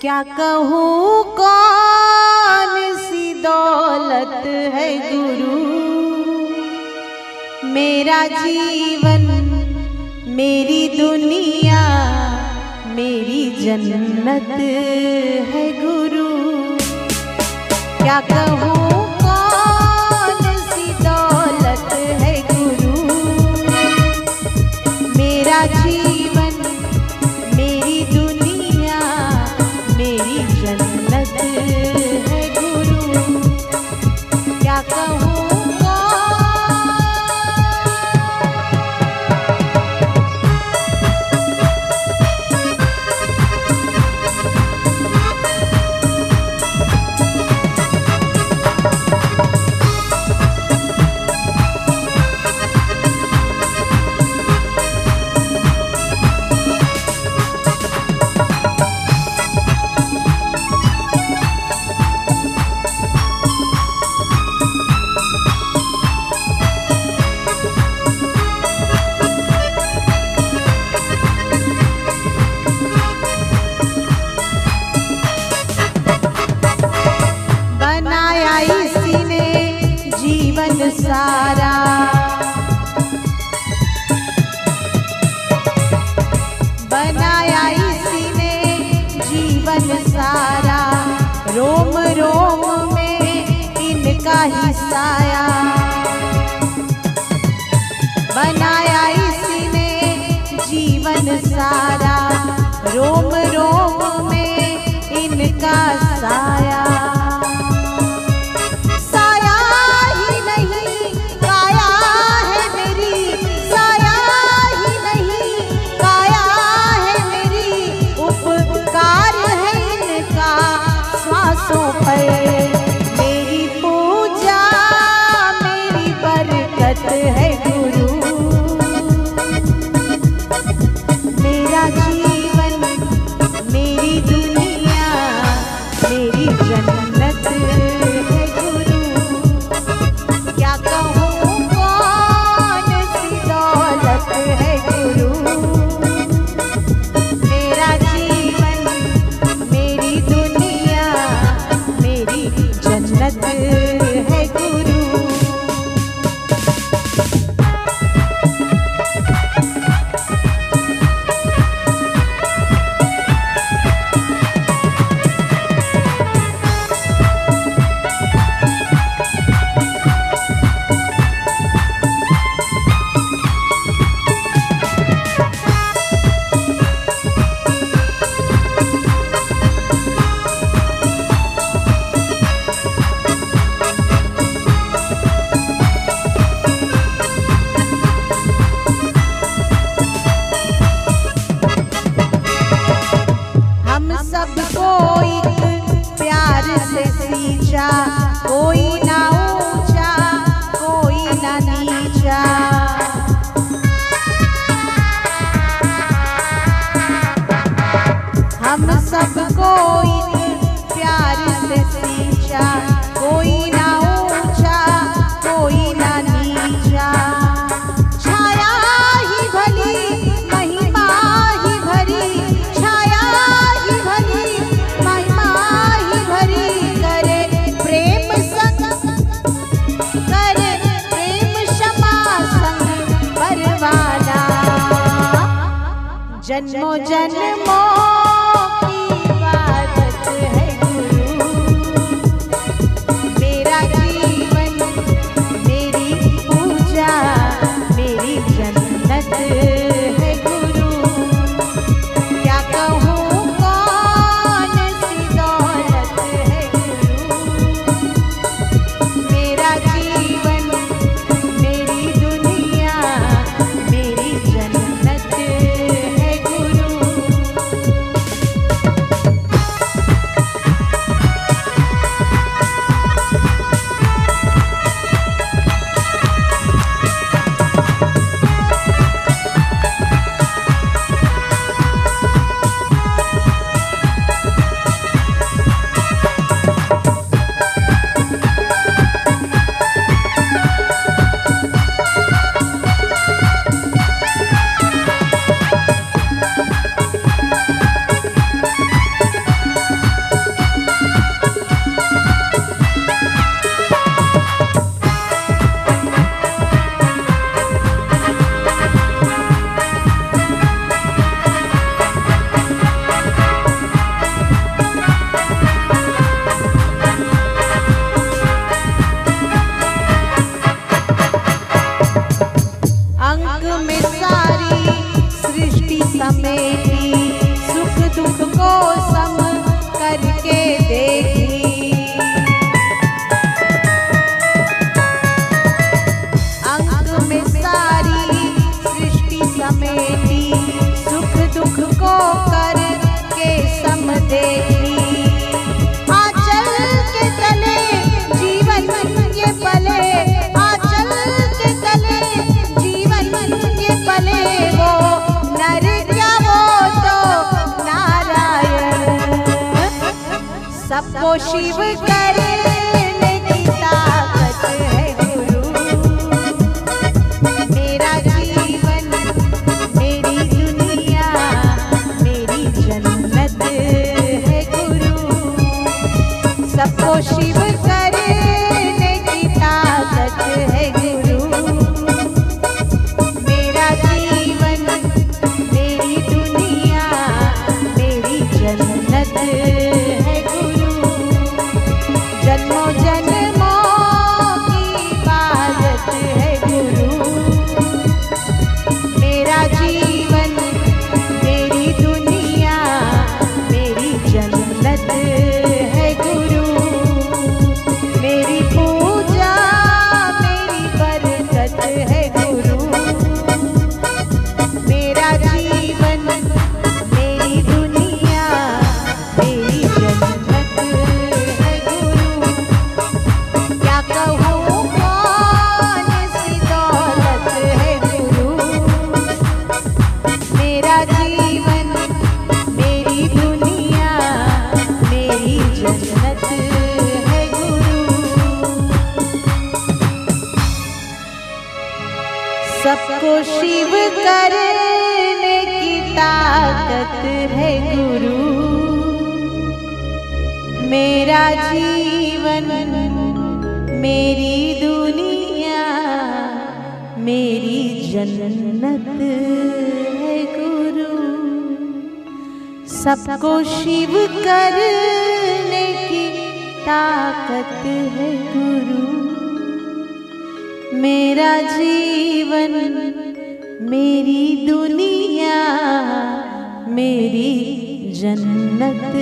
क्या कहूँ, कौन सी दौलत है गुरु? मेरा जीवन, मेरी दुनिया, मेरी जन्नत है गुरु। क्या कहूँ सारा। बनाया इसी जीवन सारा। रोम रोम में इनका ही साया। बनाया जीवन सारा। रोम रोम में इनका साया। से सींचा कोई जन्मो जन्मो शिव करने गुरु। मेरा जीवन मेरी दुनिया मेरी जन्नत गुरु। सबको शिव करने सबको शिव करने की ताकत है, गुरु। मेरा जीवन, मेरी दुनिया, मेरी जन्नत है, गुरु। सबको शिव करने की ताकत है, गुरु। मेरा जीवन मेरी दुनिया मेरी जन्नत।